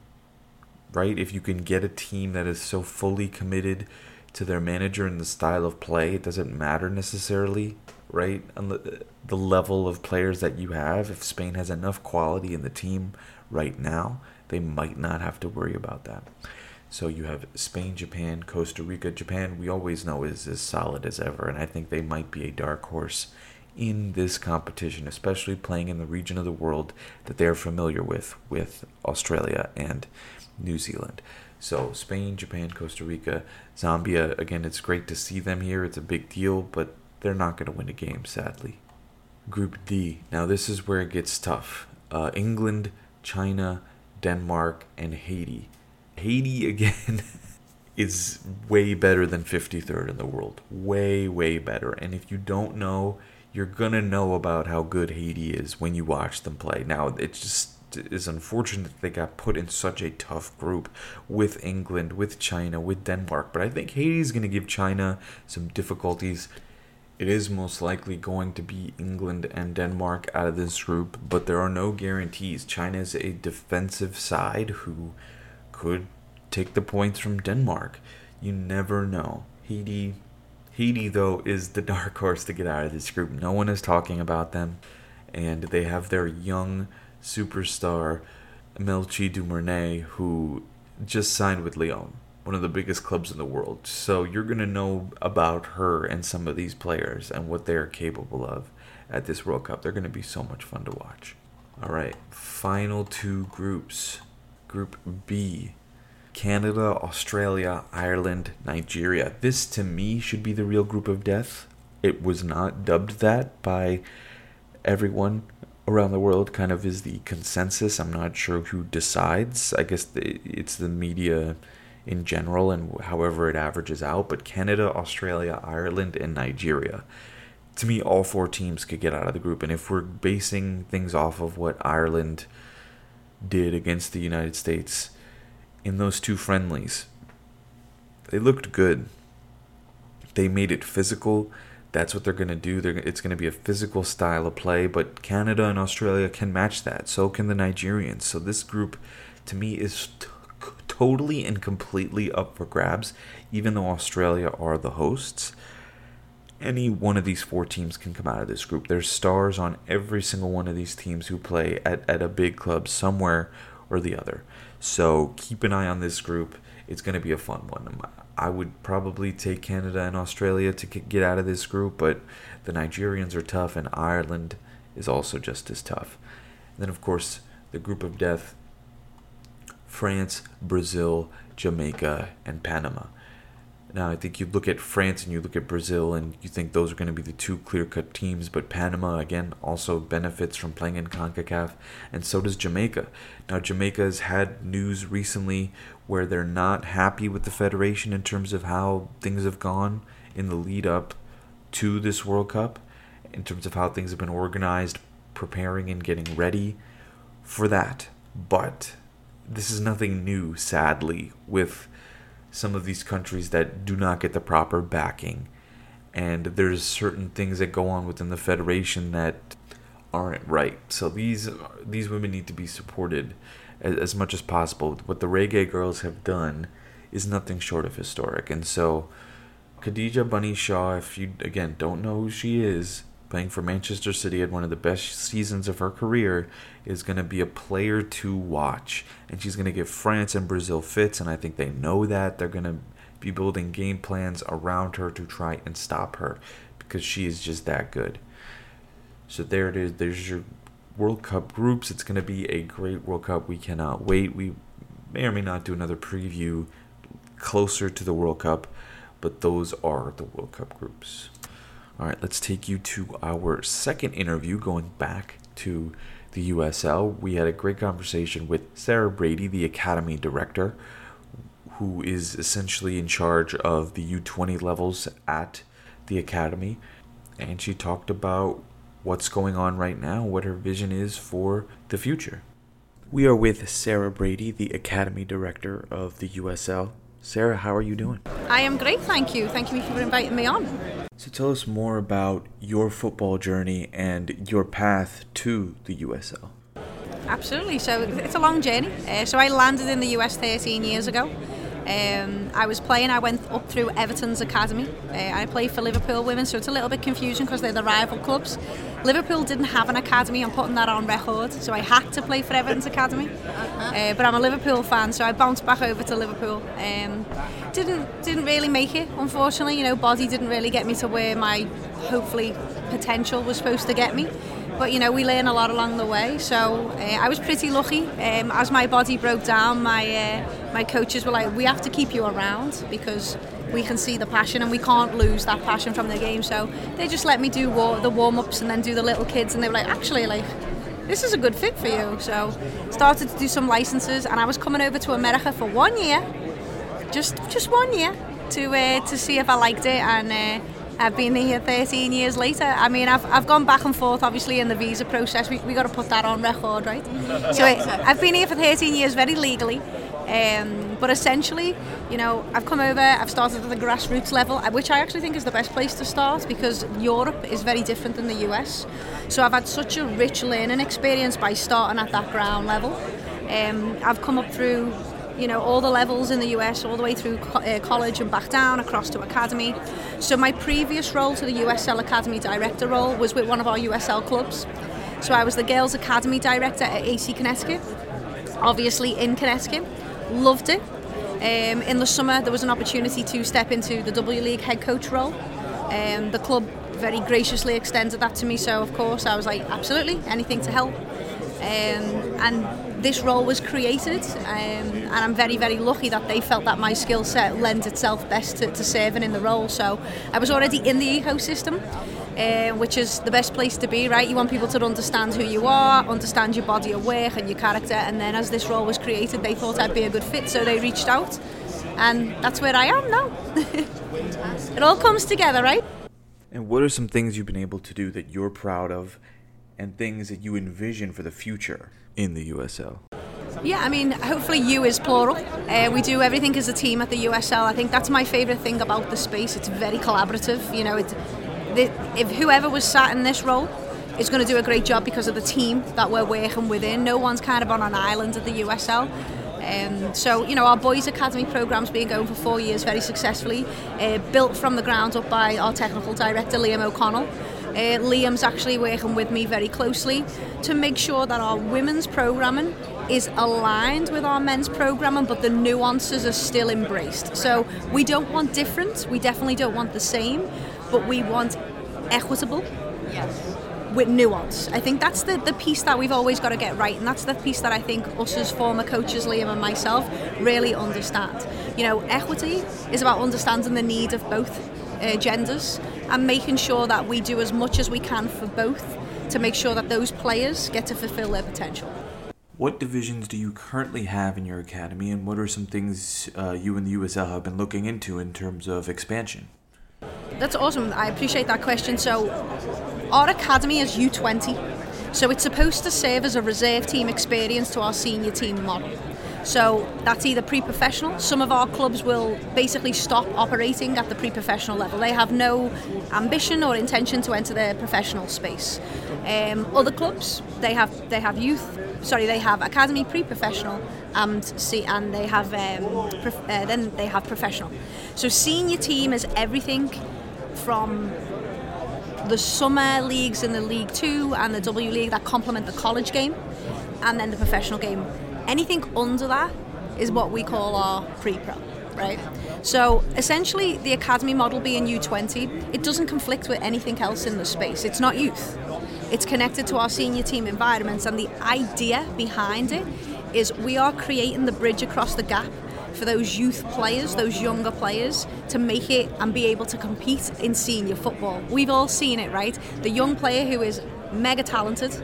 right? If you can get a team that is so fully committed to their manager and the style of play, it doesn't matter necessarily, right? The level of players that you have, if Spain has enough quality in the team right now, they might not have to worry about that. So you have Spain, Japan, Costa Rica. Japan, we always know is as solid as ever, and I think they might be a dark horse in this competition, especially playing in the region of the world that they're familiar with, with Australia and New Zealand. So Spain, Japan, Costa Rica, Zambia. Again, it's great to see them here. It's a big deal, but they're not going to win a game, sadly. Group D. Now this is where it gets tough. Uh, England, China, Denmark, and Haiti. Haiti again is way better than 53rd in the world. Way, way better. And if you don't know, you're gonna know about how good Haiti is when you watch them play. Now it's just is unfortunate that they got put in such a tough group with England, with China, with Denmark. But I think Haiti's going to give China some difficulties. It is most likely going to be England and Denmark out of this group, but there are no guarantees. China is a defensive side who could take the points from Denmark. You never know. Haiti Haiti though is the dark horse to get out of this group. No one is talking about them and they have their young superstar Melchie Dumornay who just signed with Lyon, one of the biggest clubs in the world. So you're going to know about her and some of these players and what they're capable of at this World Cup. They're going to be so much fun to watch. All right, final two groups. Group B Canada, Australia, Ireland, Nigeria. This to me should be the real group of death. It was not dubbed that by everyone around the world, kind of is the consensus. I'm not sure who decides. I guess the, it's the media in general and however it averages out. But Canada, Australia, Ireland, and Nigeria. To me, all four teams could get out of the group. And if we're basing things off of what Ireland did against the United States in those two friendlies, they looked good. They made it physical. That's what they're going to do. They're, it's going to be a physical style of play, but Canada and Australia can match that. So can the Nigerians. So this group, to me, is t- totally and completely up for grabs, even though Australia are the hosts. Any one of these four teams can come out of this group. There's stars on every single one of these teams who play at, at a big club somewhere or the other. So keep an eye on this group. It's going to be a fun one. I would probably take Canada and Australia to get out of this group, but the Nigerians are tough, and Ireland is also just as tough. And then, of course, the group of death France, Brazil, Jamaica, and Panama. Now, I think you look at France and you look at Brazil, and you think those are going to be the two clear cut teams, but Panama, again, also benefits from playing in CONCACAF, and so does Jamaica. Now, Jamaica has had news recently where they're not happy with the Federation in terms of how things have gone in the lead up to this World Cup, in terms of how things have been organized, preparing, and getting ready for that. But this is nothing new, sadly, with some of these countries that do not get the proper backing. And there's certain things that go on within the federation that aren't right. So these these women need to be supported as, much as possible. What the Reggae Girlz have done is nothing short of historic. And so Khadija Bunny Shaw, if you again don't know who she is, playing for Manchester City at one of the best seasons of her career, is going to be a player to watch. And she's going to give France and Brazil fits, and I think they know that. They're going to be building game plans around her to try and stop her because she is just that good. So there it is. There's your World Cup groups. It's going to be a great World Cup. We cannot wait. We may or may not do another preview closer to the World Cup, but those are the World Cup groups. All right, let's take you to our second interview going back to the USL. We had a great conversation with Sarah Brady, the Academy Director, who is essentially in charge of the U20 levels at the Academy. And she talked about what's going on right now, what her vision is for the future. We are with Sarah Brady, the Academy Director of the USL. Sarah, how are you doing? I am great, thank you. Thank you for inviting me on. So tell us more about your football journey and your path to the USL. Absolutely. So it's a long journey. Uh, so I landed in the US 13 years ago. Um, I was playing, I went up through Everton's academy. Uh, I played for Liverpool women, so it's a little bit confusing because they're the rival clubs. Liverpool didn't have an academy, I'm putting that on record, so I had to play for Everton's academy. Uh, but I'm a Liverpool fan, so I bounced back over to Liverpool. Um, didn't didn't really make it, unfortunately. You know, body didn't really get me to where my hopefully potential was supposed to get me but you know we learn a lot along the way so uh, I was pretty lucky um, as my body broke down my uh, my coaches were like we have to keep you around because we can see the passion and we can't lose that passion from the game so they just let me do war- the warm-ups and then do the little kids and they were like actually like this is a good fit for you so started to do some licenses and I was coming over to America for one year just just one year to uh, to see if I liked it and uh, I've been here 13 years later. I mean, I've, I've gone back and forth, obviously, in the visa process. We, we got to put that on record, right? So I've been here for 13 years very legally. Um, but essentially, you know, I've come over, I've started at the grassroots level, uh, which I actually think is the best place to start because Europe is very different than the US. So I've had such a rich learning experience by starting at that ground level. Um, I've come up through you know all the levels in the US all the way through co- uh, college and back down across to academy so my previous role to the USL Academy director role was with one of our USL clubs so I was the girls academy director at AC Connecticut obviously in Connecticut loved it. Um, in the summer there was an opportunity to step into the W League head coach role. Um, the club very graciously extended that to me so of course I was like absolutely anything to help. Um, and this role was created um, and I'm very very lucky that they felt that my skill set lends itself best to, to serving in the role. So I was already in the ecosystem uh, which is the best place to be right you want people to understand who you are understand your body of work and your character and then as this role was created they thought I'd be a good fit so they reached out and that's where I am now it all comes together right And what are some things you've been able to do that you're proud of and things that you envision for the future in the USL? Yeah, I mean, hopefully you is plural. Uh, we do everything as a team at the USL. I think that's my favourite thing about the space. It's very collaborative. You know, it, the, if whoever was sat in this role is going to do a great job because of the team that we're working within. No one's kind of on an island at the USL. Um, so, you know, our Boys Academy program's been going for four years very successfully, uh, built from the ground up by our technical director, Liam O'Connell. Uh, Liam's actually working with me very closely to make sure that our women's programming is aligned with our men's programming, but the nuances are still embraced. So we don't want different, we definitely don't want the same, but we want equitable Yes. with nuance. I think that's the, the piece that we've always got to get right, and that's the piece that I think us as former coaches, Liam and myself, really understand. You know, equity is about understanding the need of both uh, genders and making sure that we do as much as we can for both to make sure that those players get to fulfill their potential. What divisions do you currently have in your academy, and what are some things uh, you and the USL have been looking into in terms of expansion? That's awesome. I appreciate that question. So, our academy is U20, so it's supposed to serve as a reserve team experience to our senior team model. So that's either pre-professional. Some of our clubs will basically stop operating at the pre-professional level. They have no ambition or intention to enter the professional space. Um, other clubs, they have they have youth. Sorry, they have academy pre-professional, and see, and they have um, prof- uh, then they have professional. So senior team is everything from the summer leagues in the League Two and the W League that complement the college game, and then the professional game. Anything under that is what we call our pre-pro, right? So essentially, the academy model being U20, it doesn't conflict with anything else in the space. It's not youth. It's connected to our senior team environments, and the idea behind it is we are creating the bridge across the gap for those youth players, those younger players, to make it and be able to compete in senior football. We've all seen it, right? The young player who is mega talented,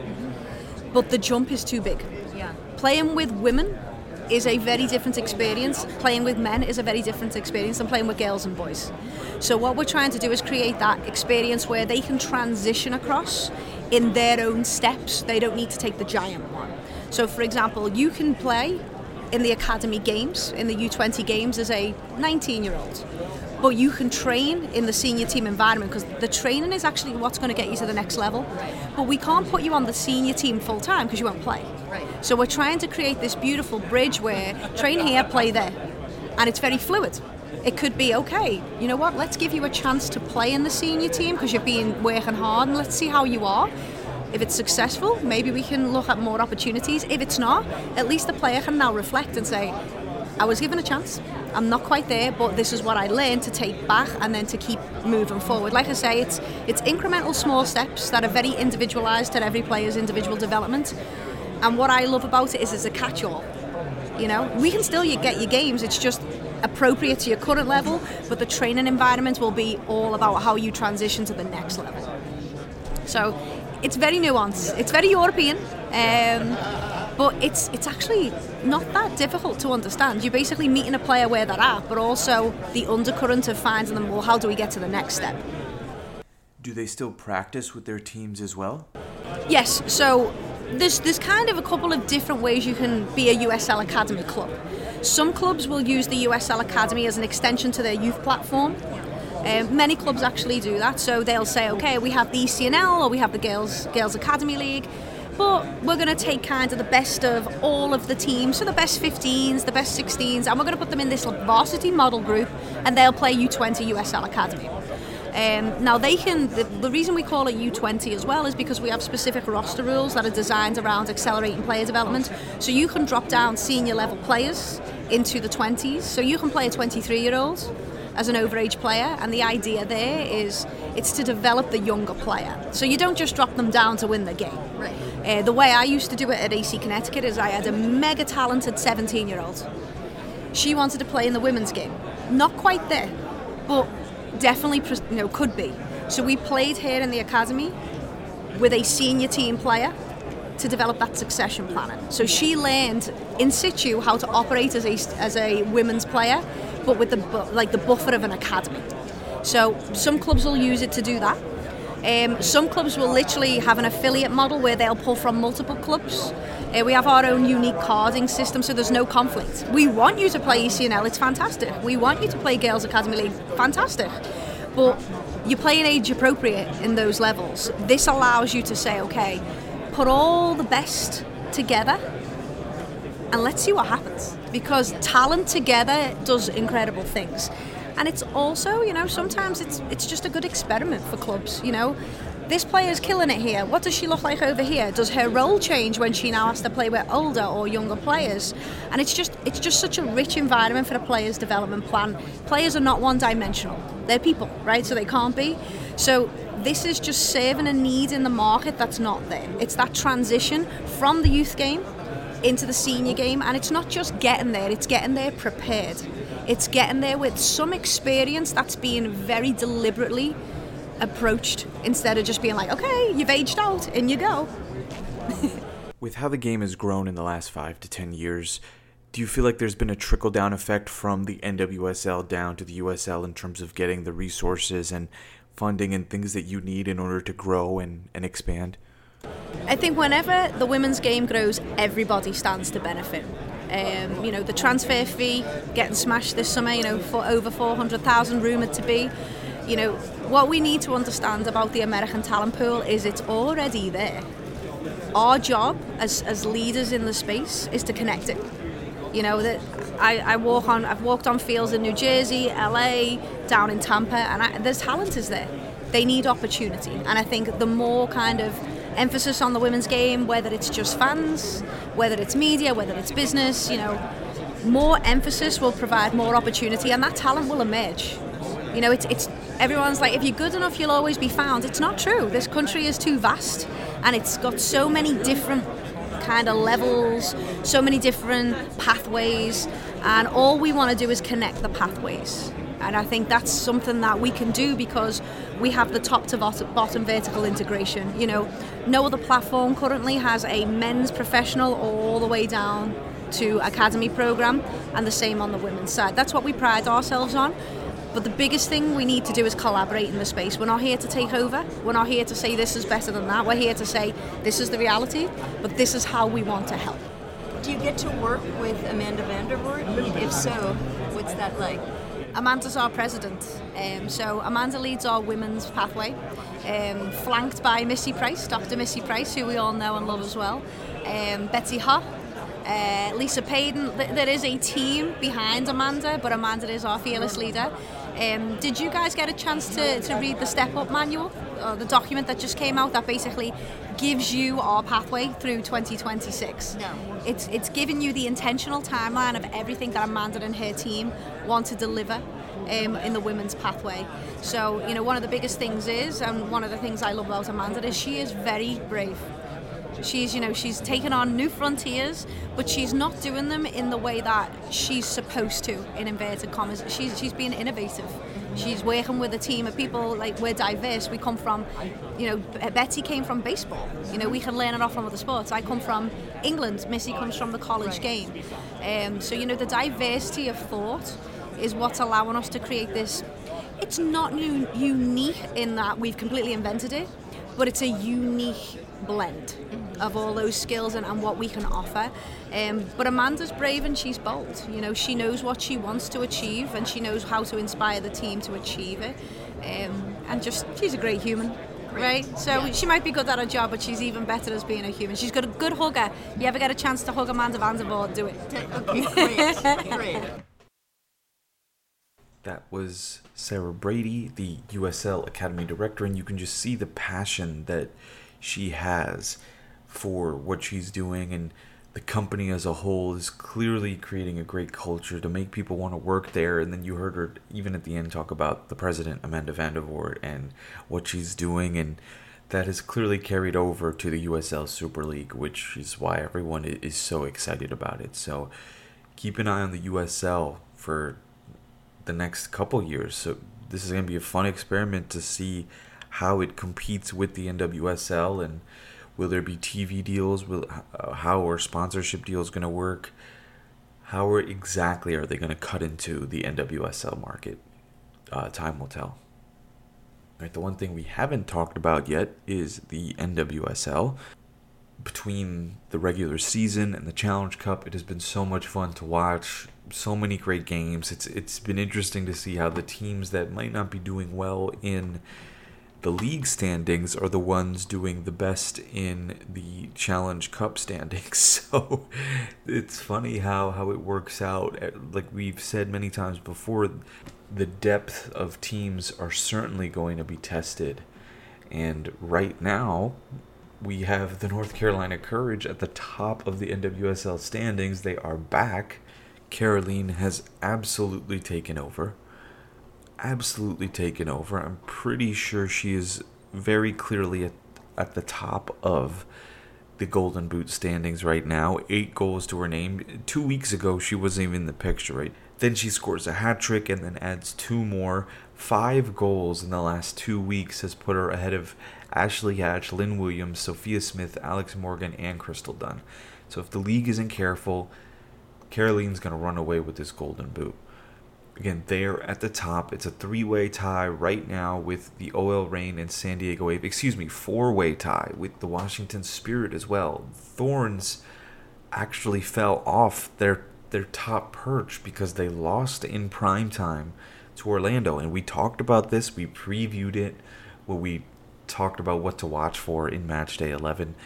but the jump is too big. Yeah. Playing with women is a very different experience. Playing with men is a very different experience than playing with girls and boys. So what we're trying to do is create that experience where they can transition across in their own steps. They don't need to take the giant one. So for example, you can play in the academy games, in the U20 games as a 19 year old. But you can train in the senior team environment because the training is actually what's going to get you to the next level. But we can't put you on the senior team full time because you won't play. So we're trying to create this beautiful bridge where train here, play there. And it's very fluid. It could be okay, you know what, let's give you a chance to play in the senior team because you've been working hard and let's see how you are. If it's successful, maybe we can look at more opportunities. If it's not, at least the player can now reflect and say, I was given a chance. I'm not quite there, but this is what I learned to take back and then to keep moving forward. Like I say, it's it's incremental small steps that are very individualized to every player's individual development. And what I love about it is it's a catch-all. You know, we can still get your games. It's just appropriate to your current level, but the training environment will be all about how you transition to the next level. So it's very nuanced. It's very European, um, but it's it's actually not that difficult to understand. You're basically meeting a player where they're at, but also the undercurrent of finding them. Well, how do we get to the next step? Do they still practice with their teams as well? Yes, so there's there's kind of a couple of different ways you can be a USL Academy club. Some clubs will use the USL Academy as an extension to their youth platform. Um, many clubs actually do that, so they'll say, okay, we have the ECNL or we have the Girls Girls Academy League, but we're going to take kind of the best of all of the teams, so the best 15s, the best 16s, and we're going to put them in this varsity model group, and they'll play U20 USL Academy. Um, now they can. The, the reason we call it U20 as well is because we have specific roster rules that are designed around accelerating player development. So you can drop down senior level players into the 20s. So you can play a 23 year old as an overage player, and the idea there is it's to develop the younger player. So you don't just drop them down to win the game. Right. Uh, the way I used to do it at AC Connecticut is I had a mega talented 17 year old. She wanted to play in the women's game. Not quite there, but definitely you know could be. So we played here in the academy with a senior team player to develop that succession planning. So she learned in situ how to operate as a as a women's player, but with the like the buffer of an academy. So some clubs will use it to do that. Um, some clubs will literally have an affiliate model where they'll pull from multiple clubs. Uh, we have our own unique carding system, so there's no conflict. We want you to play ECNL, it's fantastic. We want you to play Girls Academy League, fantastic. But you're playing age appropriate in those levels. This allows you to say, okay, put all the best together and let's see what happens. Because talent together does incredible things. And it's also, you know, sometimes it's it's just a good experiment for clubs, you know. This player's killing it here. What does she look like over here? Does her role change when she now has to play with older or younger players? And it's just it's just such a rich environment for a player's development plan. Players are not one dimensional. They're people, right? So they can't be. So this is just serving a need in the market that's not there. It's that transition from the youth game into the senior game and it's not just getting there, it's getting there prepared. It's getting there with some experience that's being very deliberately approached instead of just being like, okay, you've aged out, and you go. With how the game has grown in the last five to ten years, do you feel like there's been a trickle down effect from the NWSL down to the USL in terms of getting the resources and funding and things that you need in order to grow and, and expand? I think whenever the women's game grows, everybody stands to benefit. Um, you know, the transfer fee getting smashed this summer, you know, for over 400,000 rumoured to be. You know, what we need to understand about the American talent pool is it's already there. Our job as, as leaders in the space is to connect it. You know, that I, I walk on, I've walked on fields in New Jersey, LA, down in Tampa, and I, there's talent is there. They need opportunity. And I think the more kind of emphasis on the women's game, whether it's just fans, whether it's media, whether it's business, you know, more emphasis will provide more opportunity and that talent will emerge. You know, it's, it's everyone's like, if you're good enough, you'll always be found. It's not true. This country is too vast and it's got so many different kind of levels, so many different pathways, and all we want to do is connect the pathways. And I think that's something that we can do because we have the top to bottom vertical integration. You know, no other platform currently has a men's professional all the way down to academy program, and the same on the women's side. That's what we pride ourselves on. But the biggest thing we need to do is collaborate in the space. We're not here to take over. We're not here to say this is better than that. We're here to say this is the reality, but this is how we want to help. Do you get to work with Amanda Vandervoort? If so, what's that like? Amanda's our president. Um, so Amanda leads our women's pathway, um, flanked by Missy Price, Dr. Missy Price, who we all know and love as well. Um, Betsy Ha, uh, Lisa Payden. There is a team behind Amanda, but Amanda is our fearless leader. Um, did you guys get a chance to, to read the Step Up manual, or the document that just came out that basically gives you our pathway through 2026? No. It's, it's giving you the intentional timeline of everything that Amanda and her team want to deliver um, in the women's pathway. So, you know, one of the biggest things is, and one of the things I love about Amanda is she is very brave. She's, you know, she's taken on new frontiers, but she's not doing them in the way that she's supposed to, in inverted commas. She's, she's being innovative. She's working with a team of people, like, we're diverse. We come from, you know, Betty came from baseball. You know, we can learn it off from other sports. I come from England. Missy comes from the college game. Um, so, you know, the diversity of thought is what's allowing us to create this it's not new, unique in that we've completely invented it, but it's a unique blend of all those skills and, and what we can offer. Um, but Amanda's brave and she's bold. You know, she knows what she wants to achieve and she knows how to inspire the team to achieve it. Um, and just, she's a great human. Right, so she might be good at her job, but she's even better as being a human. She's got a good hugger. You ever get a chance to hug Amanda Vandervoort, do it. Great, great. That was Sarah Brady, the USL Academy Director, and you can just see the passion that she has for what she's doing and the company as a whole is clearly creating a great culture to make people want to work there. And then you heard her even at the end talk about the president, Amanda Vandervoort, and what she's doing. And that has clearly carried over to the USL Super League, which is why everyone is so excited about it. So keep an eye on the USL for the next couple years. So this is going to be a fun experiment to see how it competes with the NWSL and will there be TV deals? Will uh, how are sponsorship deals going to work? How are, exactly are they going to cut into the NWSL market? Uh, time will tell. Right, the one thing we haven't talked about yet is the NWSL. Between the regular season and the Challenge Cup, it has been so much fun to watch. So many great games. It's it's been interesting to see how the teams that might not be doing well in the league standings are the ones doing the best in the Challenge Cup standings. So it's funny how, how it works out. Eh, Like we've said many times before, the depth of teams are certainly going to be tested. And right now, we have the North Carolina Courage at the top of the NWSL standings. They are back. Kerolin has absolutely taken over absolutely taken over. I'm pretty sure she is very clearly at, at the top of the Golden Boot standings right now. Eight goals to her name. Two weeks ago, she wasn't even in the picture, right? Then she scores a hat trick and then adds two more. Five goals in the last two weeks has put her ahead of Ashley Hatch, Lynn Williams, Sophia Smith, Alex Morgan, and Crystal Dunn. So if the league isn't careful, Kerolin's going to run away with this Golden Boot again, they're at the top. It's a three-way tie right now with the OL Reign and San Diego Wave. Excuse me, four-way tie with the Washington Spirit as well. Thorns actually fell off their their top perch because they lost in prime time to Orlando, and we talked about this. We previewed it when we talked about what to watch for in Match Day 11.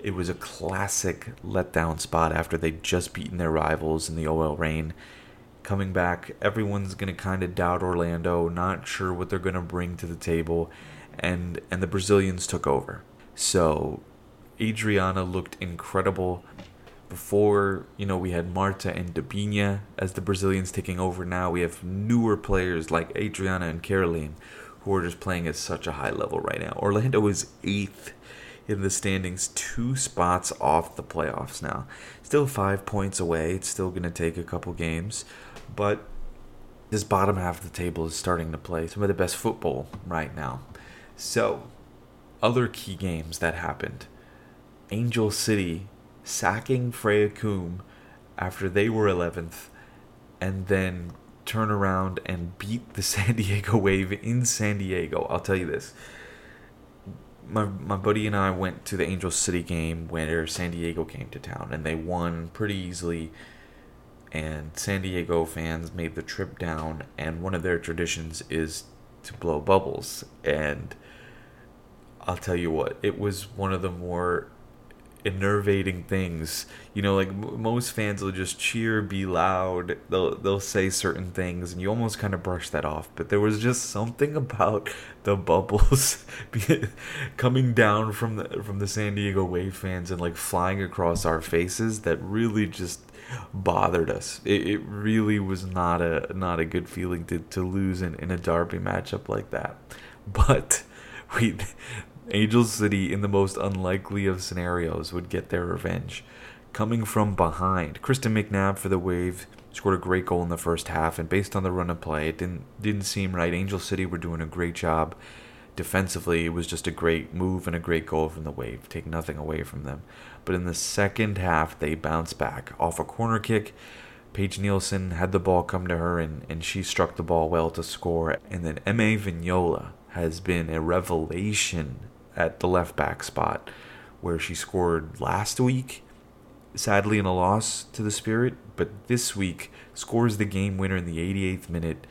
It was a classic letdown spot after they'd just beaten their rivals in the OL Reign coming back. Everyone's gonna kind of doubt Orlando, not sure what they're gonna bring to the table, and and the Brazilians took over. So Adriana looked incredible. Before, you know, we had Marta and Debinha as the Brazilians taking over. Now we have newer players like Adriana and Kerolin who are just playing at such a high level right now. Orlando is eighth in the standings, two spots off the playoffs now. Still five points away. It's still going to take a couple games, but this bottom half of the table is starting to play some of the best football right now. So, other key games that happened Angel City sacking Freya Coombe after they were 11th, and then turn around and beat the San Diego Wave in San Diego. I'll tell you this my my buddy and I went to the Angel City game where San Diego came to town and they won pretty easily and San Diego fans made the trip down and one of their traditions is to blow bubbles. And I'll tell you what it was one of the more enervating things. You know like m- most fans will just cheer be loud they'll they'll say certain things and you almost kind of brush that off. But there was just something about the bubbles coming down from the from the San Diego Wave fans and like flying across our faces that really just bothered us it, it really was not a not a good feeling to, to lose in, in a derby matchup like that but we Angel City, in the most unlikely of scenarios, would get their revenge. Coming from behind, Kristen McNabb for the Wave scored a great goal in the first half, and based on the run of play, it didn't didn't seem right. Angel City were doing a great job defensively. It was just a great move and a great goal from the Wave. Take nothing away from them. But in the second half, they bounced back off a corner kick. Paige Nielsen had the ball come to her and, and she struck the ball well to score. And then M.A. Vignola has been a revelation at the left back spot where she scored last week, sadly in a loss to the Spirit, but this week scores the game winner in the 88th minute.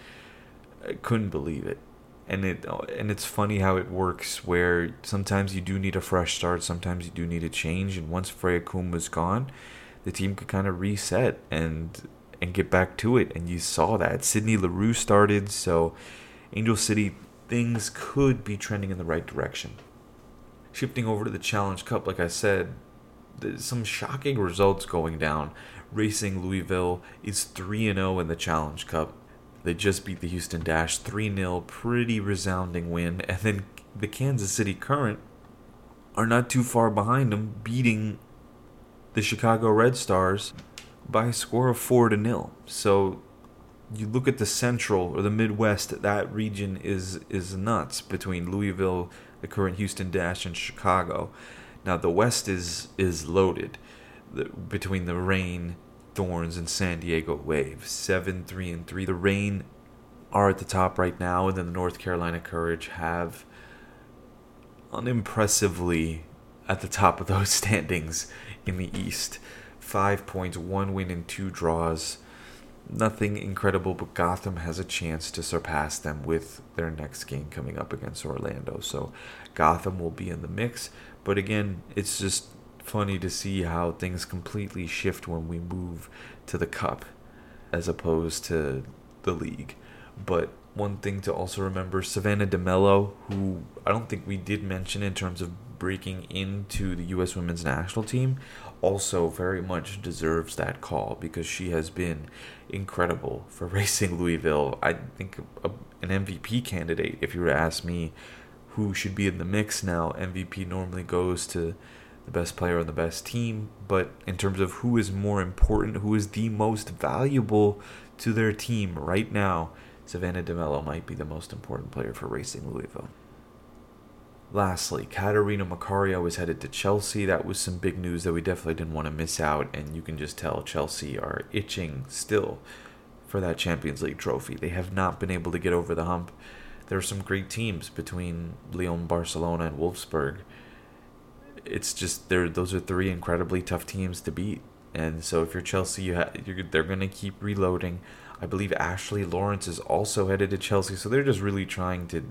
I couldn't believe it. And it and it's funny how it works where sometimes you do need a fresh start, sometimes you do need a change, and once Freya Coombe was gone, the team could kind of reset and and get back to it. And you saw that Sydney Leroux started, so Angel City things could be trending in the right direction. Shifting over to the Challenge Cup, like I said, some shocking results going down. Racing Louisville is 3 and 0 in the Challenge Cup. They just beat the Houston Dash 3 0, pretty resounding win. And then the Kansas City Current are not too far behind them, beating the Chicago Red Stars by a score of 4 to 0. So you look at the Central or the Midwest, that region is is nuts between Louisville, the current Houston Dash, and Chicago. Now the West is is loaded between the Reign, Thorns, and San Diego Wave. Seven, three, and three. The Reign are at the top right now, and then the North Carolina Courage have unimpressively at the top of those standings in the East. Five points, one win, and two draws. Nothing incredible, but Gotham has a chance to surpass them with their next game coming up against Orlando. So Gotham will be in the mix. But again, it's just funny to see how things completely shift when we move to the cup as opposed to the league. But one thing to also remember Savannah DeMello, who I don't think we did mention in terms of breaking into the U.S. women's national team, also very much deserves that call because she has been incredible for racing Louisville. I think a, an MVP candidate, if you were to ask me who should be in the mix now, MVP normally goes to the best player on the best team. But in terms of who is more important, who is the most valuable to their team right now, Savannah DeMello might be the most important player for racing Louisville. Lastly, Catarina Macario is headed to Chelsea. That was some big news that we definitely didn't want to miss out, and you can just tell Chelsea are itching still for that Champions League trophy. They have not been able to get over the hump. There are some great teams between Lyon, Barcelona, and Wolfsburg. It's just they're those are three incredibly tough teams to beat, and so if you're Chelsea, you ha- they're going to keep reloading. I believe Ashley Lawrence is also headed to Chelsea, so they're just really trying to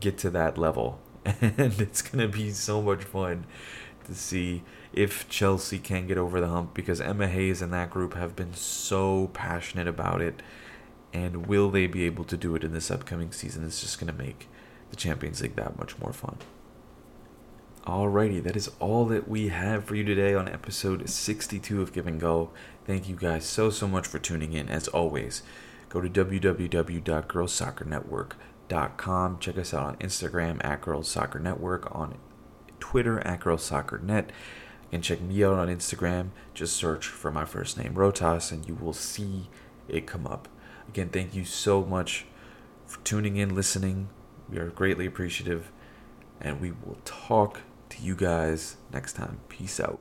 get to that level and it's gonna be so much fun to see if Chelsea can get over the hump because Emma Hayes and that group have been so passionate about it. And will they be able to do it in this upcoming season? It's just gonna make the Champions League that much more fun. Alrighty, that is all that we have for you today on episode 62 of Give and Go. Thank you guys so, so much for tuning in. As always, go to www.girlssoccernetwork.com. Check us out on Instagram at Girls Soccer Network, on Twitter at Girls Soccer Net. And check me out on Instagram. Just search for my first name, Rohtas, and you will see it come up. Again, thank you so much for tuning in, listening. We are greatly appreciative. And we will talk to you guys next time. Peace out.